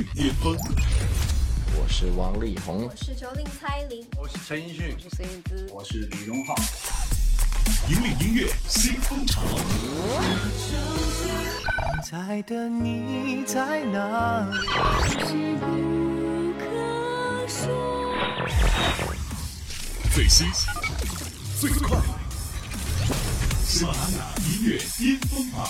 最巅峰。我是王力宏，我是九零蔡琳，我是陈奕迅，我是燕姿，我是李荣浩。引领音乐新风潮。在的你在哪里？最新、最快，喜马拉雅音乐巅峰榜。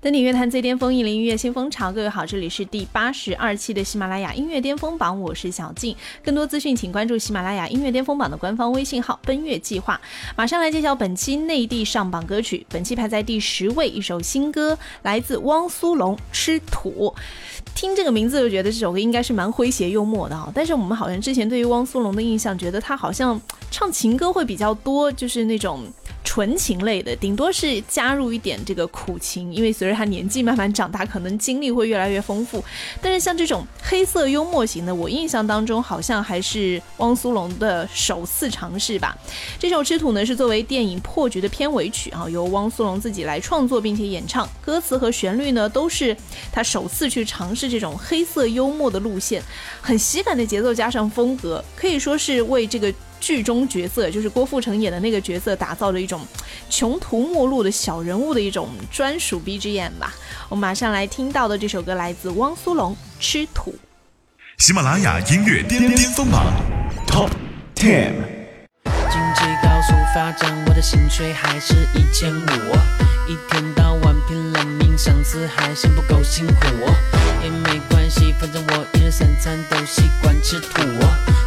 登顶乐坛最巅峰，引领音乐新风潮。各位好，这里是第八十二期的喜马拉雅音乐巅峰榜，我是小静。更多资讯，请关注喜马拉雅音乐巅峰榜的官方微信号“奔月计划”。马上来揭晓本期内地上榜歌曲，本期排在第十位，一首新歌，来自汪苏泷，《吃土》。听这个名字就觉得这首歌应该是蛮诙谐幽默的啊。但是我们好像之前对于汪苏泷的印象，觉得他好像唱情歌会比较多，就是那种。纯情类的，顶多是加入一点这个苦情，因为随着他年纪慢慢长大，可能经历会越来越丰富。但是像这种黑色幽默型的，我印象当中好像还是汪苏泷的首次尝试吧。这首《吃土》呢是作为电影《破局》的片尾曲啊，由汪苏泷自己来创作并且演唱，歌词和旋律呢都是他首次去尝试这种黑色幽默的路线，很喜感的节奏加上风格，可以说是为这个。剧中角色就是郭富城演的那个角色，打造了一种穷途末路的小人物的一种专属 BGM 吧。我们马上来听到的这首歌来自汪苏泷，《吃土》。喜马拉雅音乐巅巅峰榜 Top Ten。经济高速发展，我的薪水还是一千五，一天到晚拼了命，上司还嫌不够辛苦，也没关系，反正我一日三餐都习惯吃土。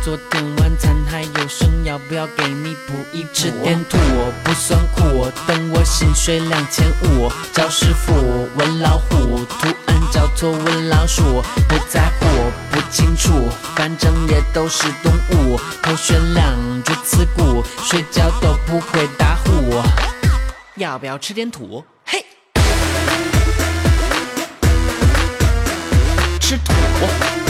昨天晚餐还有剩，要不要给你补一吃点土，不算苦。等我薪水两千五，找师傅问老虎，图案交错问老鼠，不在乎不清楚，反正也都是动物。头悬梁锥刺股，睡觉都不会打呼。要不要吃点土？嘿，吃土。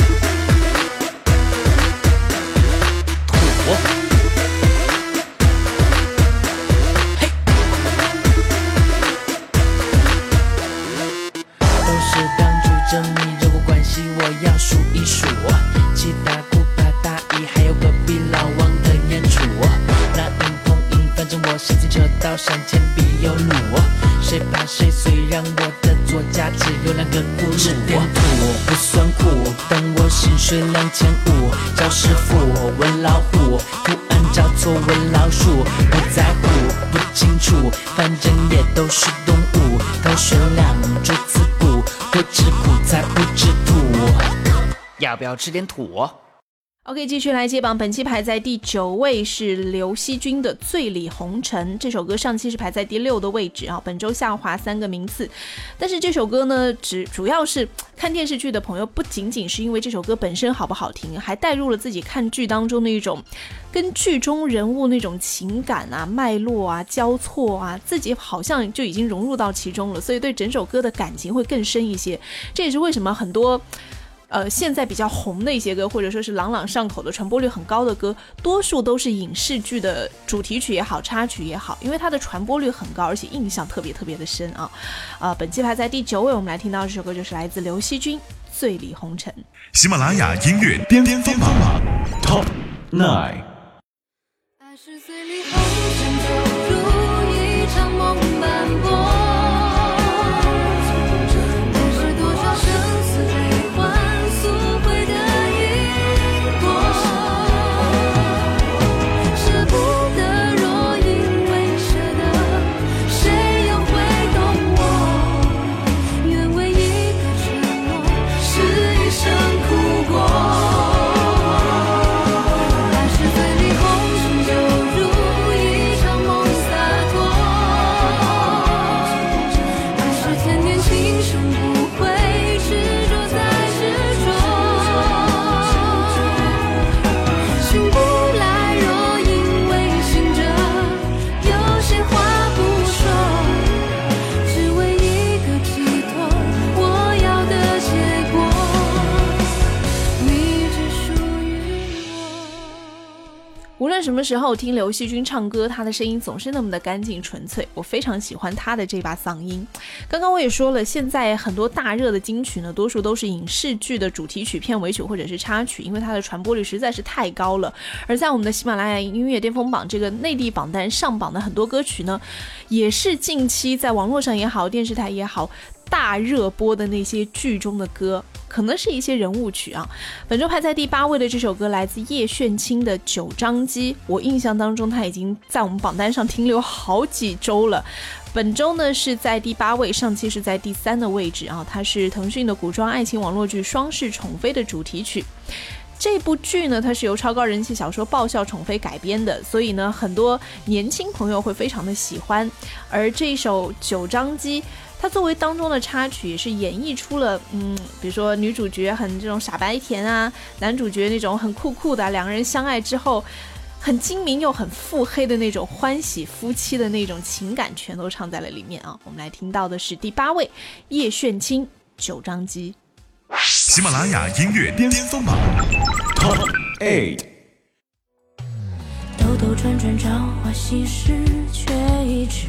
都是当局者迷，人物关系我要数一数。七大姑八大姨，还有隔壁老王的演出。拉硬碰硬，反正我心情车到山前必有路。谁怕谁？虽然我的家只有两个轱辘。吃点土不算苦，等我薪水两千五，找师傅问老虎，图案找错问老鼠，不在乎不清楚，反正也都是动物。头悬梁锥刺股，不吃苦才不吃土。要不要吃点土？OK，继续来接榜，本期排在第九位是刘惜君的《醉里红尘》这首歌，上期是排在第六的位置啊，本周下滑三个名次。但是这首歌呢，只主要是看电视剧的朋友，不仅仅是因为这首歌本身好不好听，还带入了自己看剧当中的一种跟剧中人物那种情感啊、脉络啊、交错啊，自己好像就已经融入到其中了，所以对整首歌的感情会更深一些。这也是为什么很多。呃，现在比较红的一些歌，或者说是朗朗上口的、传播率很高的歌，多数都是影视剧的主题曲也好、插曲也好，因为它的传播率很高，而且印象特别特别的深啊。啊，本期排在第九位，我们来听到这首歌就是来自刘惜君《醉里红尘》。喜马拉雅音乐巅巅峰榜 Top Nine。么时候听刘惜君唱歌，她的声音总是那么的干净纯粹，我非常喜欢她的这把嗓音。刚刚我也说了，现在很多大热的金曲呢，多数都是影视剧的主题曲、片尾曲或者是插曲，因为它的传播率实在是太高了。而在我们的喜马拉雅音乐巅峰榜这个内地榜单上榜的很多歌曲呢，也是近期在网络上也好、电视台也好大热播的那些剧中的歌。可能是一些人物曲啊。本周排在第八位的这首歌来自叶炫清的《九张机》，我印象当中他已经在我们榜单上停留好几周了。本周呢是在第八位，上期是在第三的位置啊。它是腾讯的古装爱情网络剧《双世宠妃》的主题曲。这部剧呢，它是由超高人气小说《爆笑宠妃》改编的，所以呢，很多年轻朋友会非常的喜欢。而这首《九张机》。它作为当中的插曲，也是演绎出了，嗯，比如说女主角很这种傻白甜啊，男主角那种很酷酷的，两个人相爱之后，很精明又很腹黑的那种欢喜夫妻的那种情感，全都唱在了里面啊。我们来听到的是第八位叶炫清《九张机》。喜马拉雅音乐巅峰榜 Top Eight。兜兜转转，朝花夕拾，却已迟。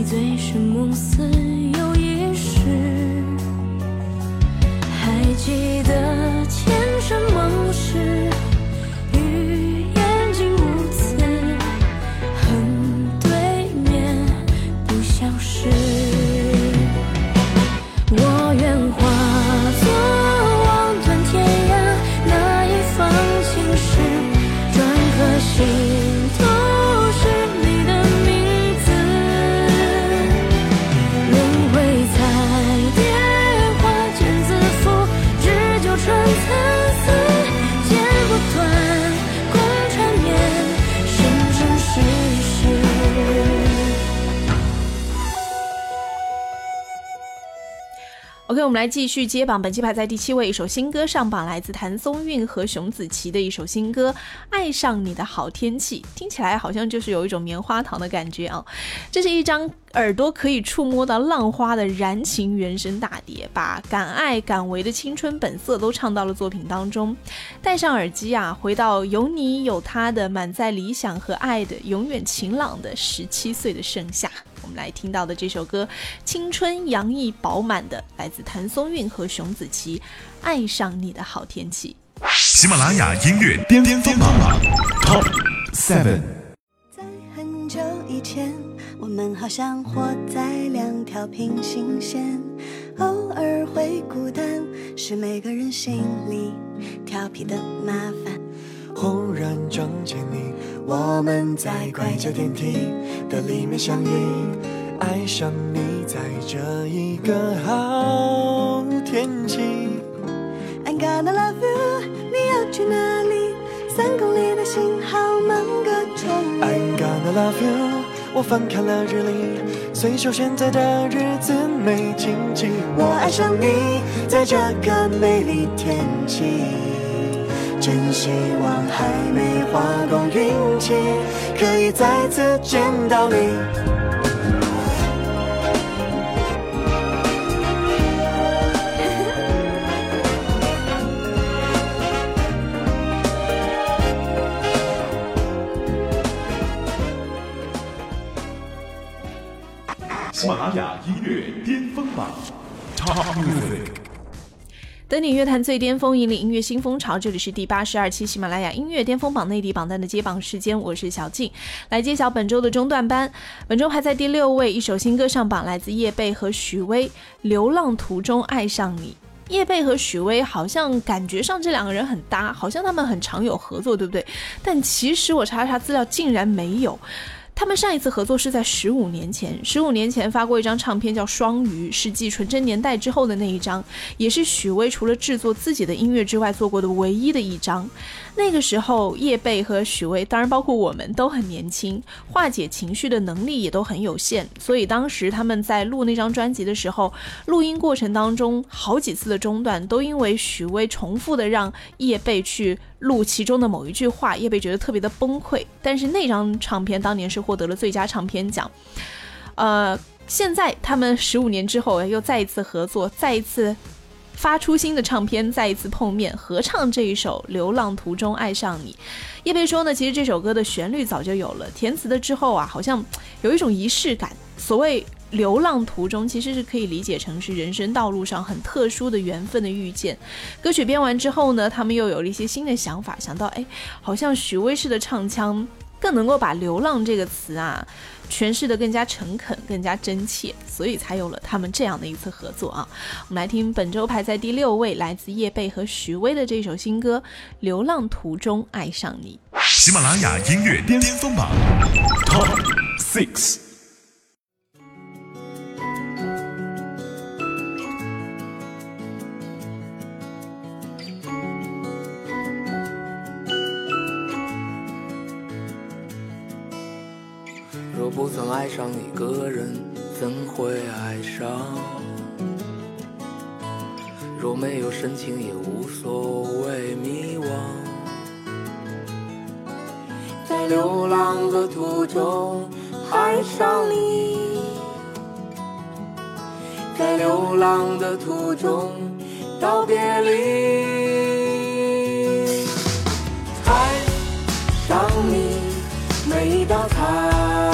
你，醉生梦死，又一世。还记得前生盟誓，来继续接榜，本期排在第七位，一首新歌上榜，来自谭松韵和熊梓淇的一首新歌《爱上你的好天气》，听起来好像就是有一种棉花糖的感觉啊。这是一张耳朵可以触摸到浪花的燃情原声大碟，把敢爱敢为的青春本色都唱到了作品当中。戴上耳机啊，回到有你有他的满载理想和爱的永远晴朗的十七岁的盛夏。来听到的这首歌，青春洋溢饱满的，来自谭松韵和熊梓淇，《爱上你的好天气》。喜马拉雅音乐巅峰榜 Top Seven。在很久以前，我们好像活在两条平行线，偶尔会孤单，是每个人心里调皮的麻烦。忽然撞见你，我们在拐角电梯的里面相遇，爱上你在这一个好天气。I'm gonna love you，你要去哪里？三公里的信号满个钟 I'm。gonna love you，我翻开了日历，随手现在的日子没禁忌。我爱上你，在这个美丽天气。真希望还没花光运气，可以再次见到你。喜马拉雅音乐巅峰榜 Top Music。登顶乐坛最巅峰，引领音乐新风潮。这里是第八十二期喜马拉雅音乐巅峰榜内地榜单的揭榜时间，我是小静，来揭晓本周的中段班。本周排在第六位，一首新歌上榜，来自叶蓓和许巍，《流浪途中爱上你》。叶蓓和许巍好像感觉上这两个人很搭，好像他们很常有合作，对不对？但其实我查了查资料，竟然没有。他们上一次合作是在十五年前，十五年前发过一张唱片叫《双鱼》，是继《纯真年代》之后的那一张，也是许巍除了制作自己的音乐之外做过的唯一的一张。那个时候，叶蓓和许巍，当然包括我们都很年轻，化解情绪的能力也都很有限，所以当时他们在录那张专辑的时候，录音过程当中好几次的中断，都因为许巍重复的让叶蓓去录其中的某一句话，叶蓓觉得特别的崩溃。但是那张唱片当年是获得了最佳唱片奖，呃，现在他们十五年之后又再一次合作，再一次发出新的唱片，再一次碰面，合唱这一首《流浪途中爱上你》。叶蓓说呢，其实这首歌的旋律早就有了，填词的之后啊，好像有一种仪式感。所谓流浪途中，其实是可以理解成是人生道路上很特殊的缘分的遇见。歌曲编完之后呢，他们又有了一些新的想法，想到哎，好像许巍式的唱腔更能够把“流浪”这个词啊诠释的更加诚恳、更加真切，所以才有了他们这样的一次合作啊。我们来听本周排在第六位，来自叶蓓和许巍的这首新歌《流浪途中爱上你》。喜马拉雅音乐巅峰榜 Top Six。不曾爱上一个人，怎会爱上？若没有深情，也无所谓迷惘。在流浪的途中爱上你，在流浪的途中道别离，爱上你每一道彩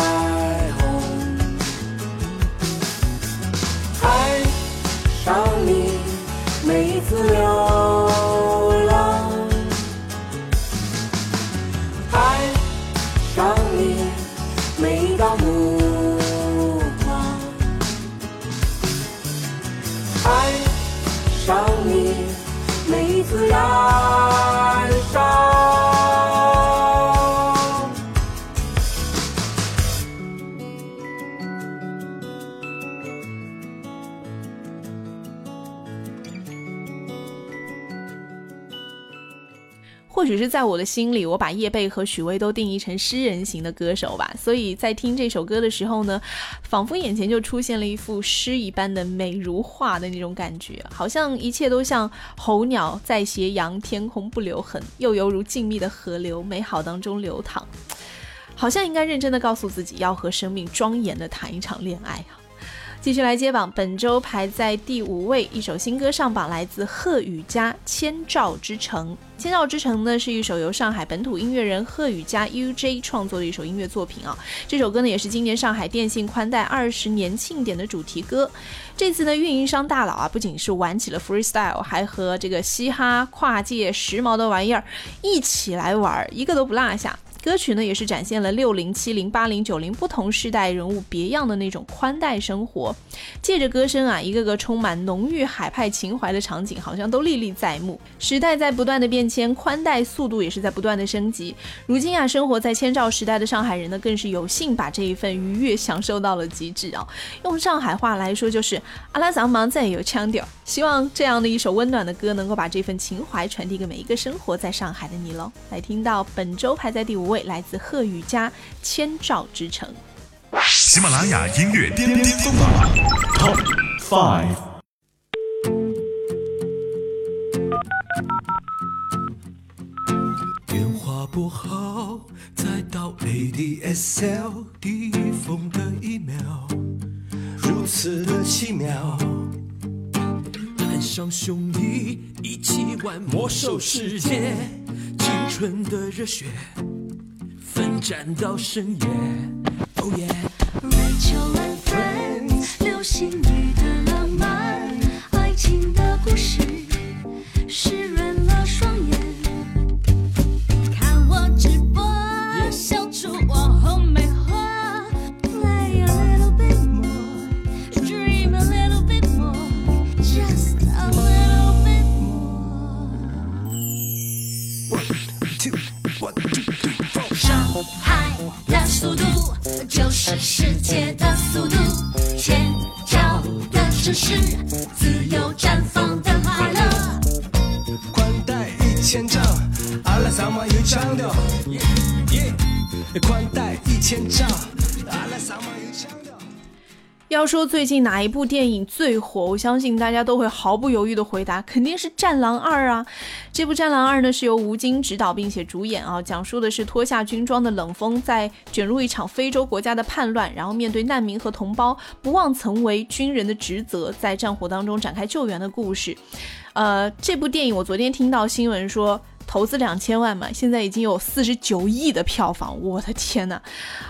在我的心里，我把叶蓓和许巍都定义成诗人型的歌手吧。所以在听这首歌的时候呢，仿佛眼前就出现了一幅诗一般的美如画的那种感觉，好像一切都像候鸟在斜阳，天空不留痕，又犹如静谧的河流，美好当中流淌。好像应该认真的告诉自己，要和生命庄严的谈一场恋爱啊！继续来接榜，本周排在第五位，一首新歌上榜，来自贺雨佳《千兆之城》。《千兆之城》呢是一首由上海本土音乐人贺雨佳 UJ 创作的一首音乐作品啊。这首歌呢也是今年上海电信宽带二十年庆典的主题歌。这次呢，运营商大佬啊不仅是玩起了 freestyle，还和这个嘻哈、跨界、时髦的玩意儿一起来玩，一个都不落下。歌曲呢，也是展现了六零、七零、八零、九零不同世代人物别样的那种宽带生活。借着歌声啊，一个个充满浓郁海派情怀的场景，好像都历历在目。时代在不断的变迁，宽带速度也是在不断的升级。如今啊，生活在千兆时代的上海人呢，更是有幸把这一份愉悦享受到了极致啊。用上海话来说，就是阿拉桑忙再有腔调。希望这样的一首温暖的歌，能够把这份情怀传递给每一个生活在上海的你喽。来听到本周排在第五位。来自贺宇佳《千兆之城》，喜马拉雅音乐巅巅峰榜 Top Five。电话拨号，再到 ADSL，递封的一秒，如此的奇妙。喊上兄弟，一起玩魔兽世界，青春的热血。奋战到深夜，Oh yeah。Rachel and Friends，流星说最近哪一部电影最火，我相信大家都会毫不犹豫的回答，肯定是《战狼二》啊！这部《战狼二》呢是由吴京执导并且主演啊，讲述的是脱下军装的冷锋在卷入一场非洲国家的叛乱，然后面对难民和同胞，不忘曾为军人的职责，在战火当中展开救援的故事。呃，这部电影我昨天听到新闻说。投资两千万嘛，现在已经有四十九亿的票房，我的天呐！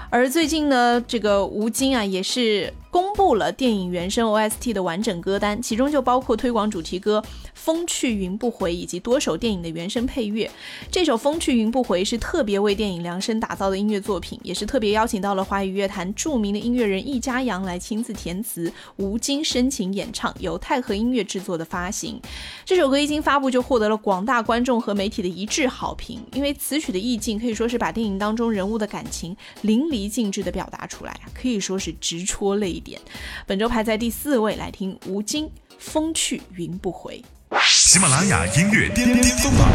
而最近呢，这个吴京啊也是公布了电影原声 OST 的完整歌单，其中就包括推广主题歌。风去云不回，以及多首电影的原声配乐。这首《风去云不回》是特别为电影量身打造的音乐作品，也是特别邀请到了华语乐坛著名的音乐人易家扬来亲自填词，吴京深情演唱，由泰和音乐制作的发行。这首歌一经发布就获得了广大观众和媒体的一致好评，因为词曲的意境可以说是把电影当中人物的感情淋漓尽致的表达出来，可以说是直戳泪点。本周排在第四位，来听吴京《风去云不回》。喜马拉雅音乐巅巅峰榜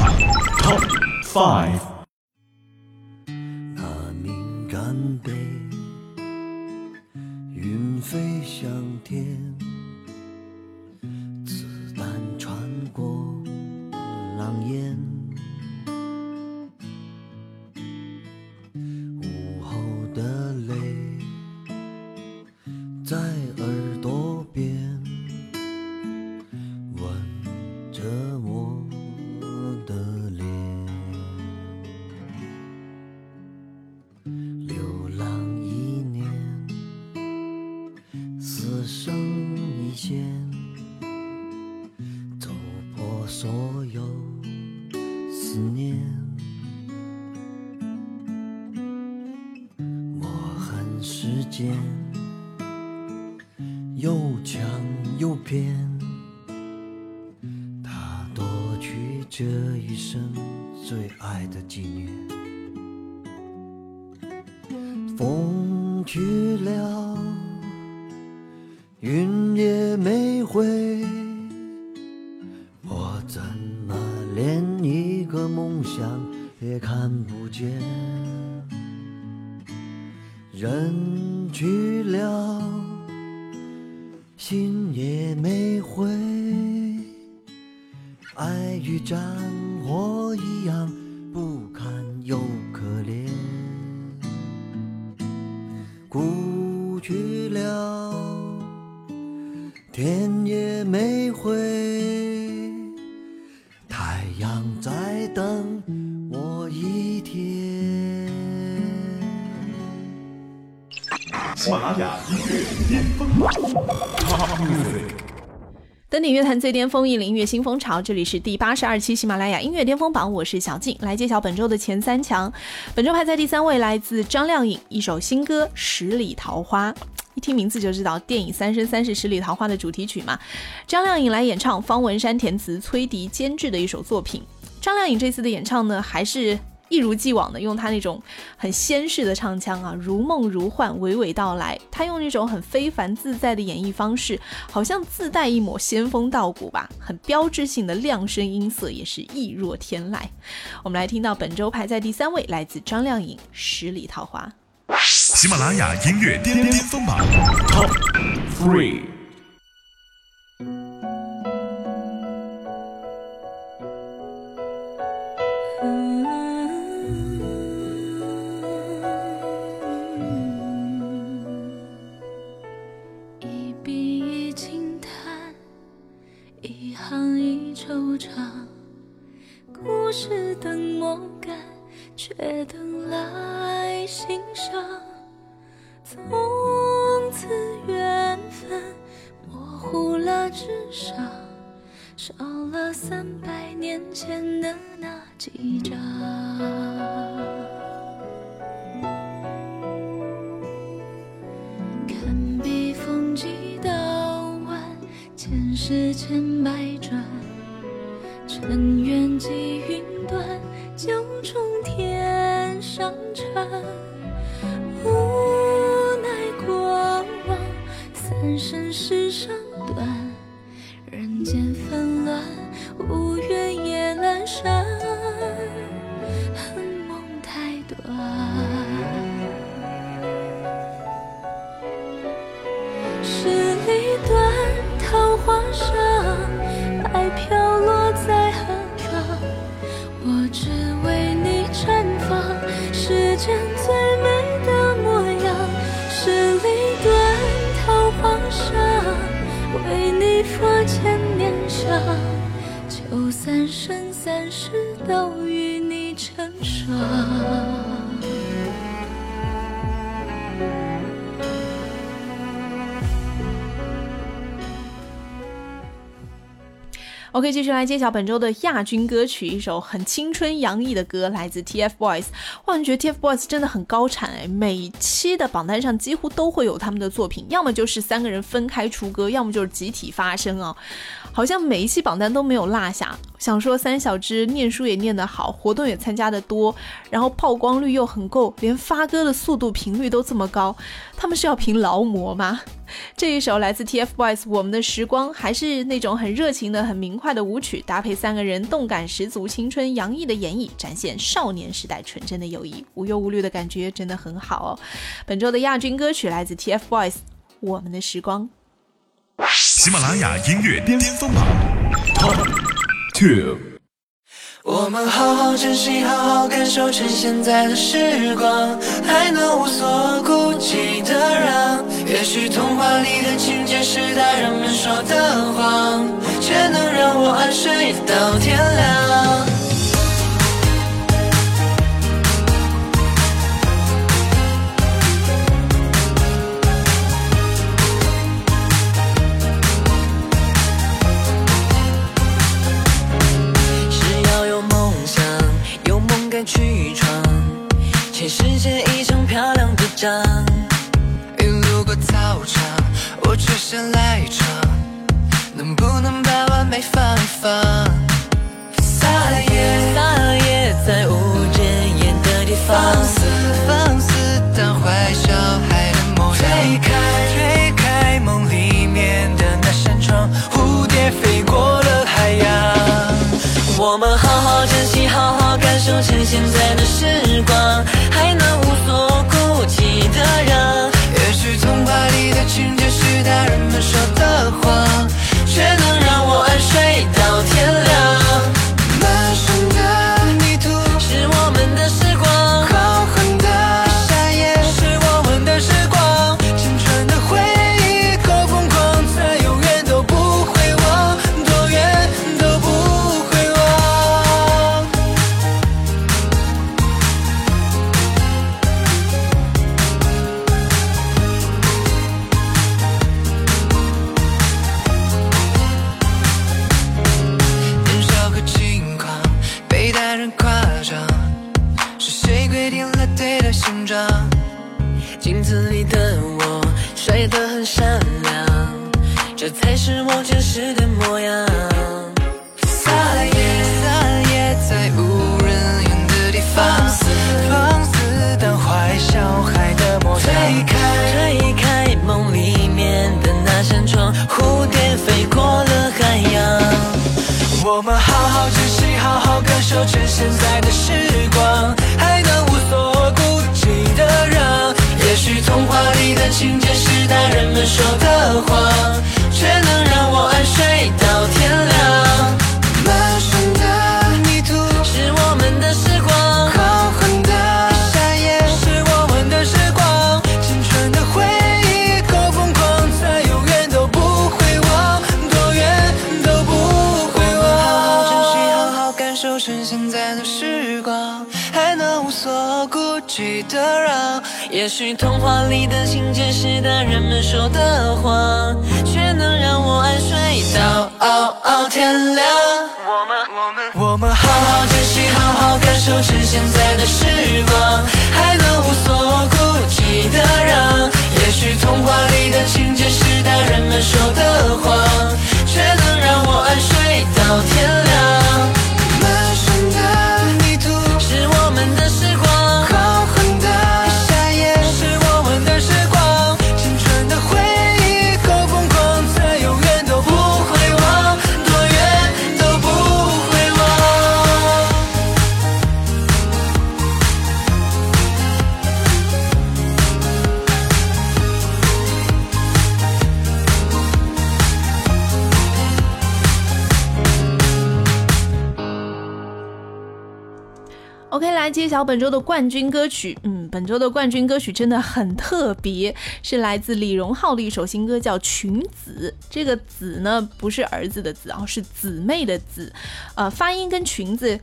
Top Five。那敏感被云飞向天，生最爱的纪念，风去看最巅峰，引领音乐新风潮。这里是第八十二期喜马拉雅音乐巅峰榜，我是小静，来揭晓本周的前三强。本周排在第三位，来自张靓颖一首新歌《十里桃花》。一听名字就知道，电影《三生三世十里桃花》的主题曲嘛。张靓颖来演唱，方文山填词，崔迪监制的一首作品。张靓颖这次的演唱呢，还是。一如既往的用他那种很仙式的唱腔啊，如梦如幻，娓娓道来。他用那种很非凡自在的演绎方式，好像自带一抹仙风道骨吧，很标志性的亮声音色也是意若天籁。我们来听到本周排在第三位，来自张靓颖《十里桃花》。喜马拉雅音乐巅巅峰榜 Top Three。是等墨干，却等来心伤。从此缘分模糊了，纸上少了三百年前的那几张。三生三世都 OK，继续来揭晓本周的亚军歌曲，一首很青春洋溢的歌，来自 TFBOYS。哇，你觉得 TFBOYS 真的很高产哎，每期的榜单上几乎都会有他们的作品，要么就是三个人分开出歌，要么就是集体发声啊。好像每一期榜单都没有落下。想说三小只念书也念得好，活动也参加的多，然后曝光率又很够，连发歌的速度频率都这么高，他们是要凭劳模吗？这一首来自 TFBOYS《我们的时光》，还是那种很热情的、很明快的舞曲，搭配三个人动感十足、青春洋溢的演绎，展现少年时代纯真的友谊，无忧无虑的感觉真的很好哦。本周的亚军歌曲来自 TFBOYS《我们的时光》。喜马拉雅音乐巅峰榜 Top Two。我们好好珍惜，好好感受趁现在的时光，还能无所顾忌的让。也许童话里的情节是大人们说的谎，却能让我安睡到天亮。去闯，全世界一张漂亮的仗。一路过操场，我却想赖床，能不能把完美放一放？撒野，撒野，在无人烟的地方，放肆，放肆，当坏小孩的模样。推开，推开梦里面的那扇窗，蝴蝶飞过了海洋。我们好好珍惜，好好好感受趁现在的时光，还能无所顾忌的让。也许童话里的情也许童话里的情节是大人们说的谎，却能让我安睡到熬熬天亮。我们我们我们好好珍惜，好好感受趁现在的时光，揭晓本周的冠军歌曲。嗯，本周的冠军歌曲真的很特别，是来自李荣浩的一首新歌，叫《裙子》。这个“子”呢，不是儿子的“子”啊，是姊妹的“子”。呃，发音跟裙子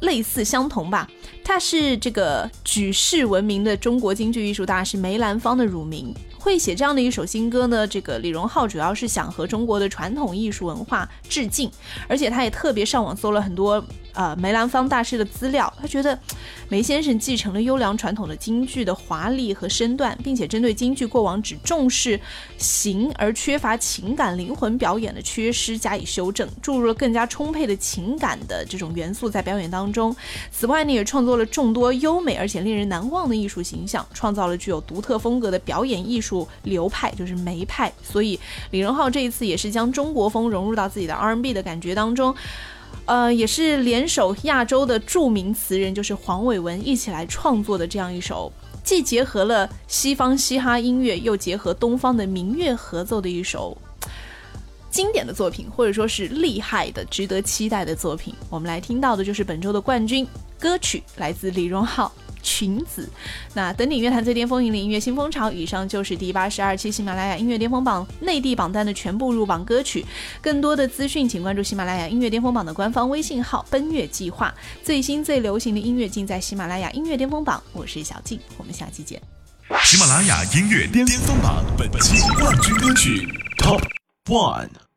类似相同吧？他是这个举世闻名的中国京剧艺术大师梅兰芳的乳名。会写这样的一首新歌呢？这个李荣浩主要是想和中国的传统艺术文化致敬，而且他也特别上网搜了很多呃梅兰芳大师的资料。他觉得梅先生继承了优良传统的京剧的华丽和身段，并且针对京剧过往只重视形而缺乏情感灵魂表演的缺失加以修正，注入了更加充沛的情感的这种元素在表演当中。此外呢，也创作了众多优美而且令人难忘的艺术形象，创造了具有独特风格的表演艺术。流派就是梅派，所以李荣浩这一次也是将中国风融入到自己的 R&B 的感觉当中，呃，也是联手亚洲的著名词人，就是黄伟文一起来创作的这样一首，既结合了西方嘻哈音乐，又结合东方的民乐合奏的一首 经典的作品，或者说是厉害的、值得期待的作品。我们来听到的就是本周的冠军歌曲，来自李荣浩。裙子，那登顶乐坛最巅峰引领音乐新风潮。以上就是第八十二期喜马拉雅音乐巅峰榜内地榜单的全部入榜歌曲。更多的资讯，请关注喜马拉雅音乐巅峰榜的官方微信号“奔月计划”。最新最流行的音乐尽在喜马拉雅音乐巅峰榜。我是小静，我们下期见。喜马拉雅音乐巅峰榜本期冠军歌曲 Top One。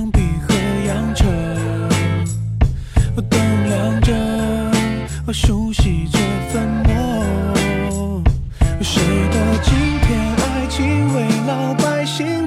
墙壁和扬尘，灯亮着。熟悉这粉墨，谁的今天爱情为老百姓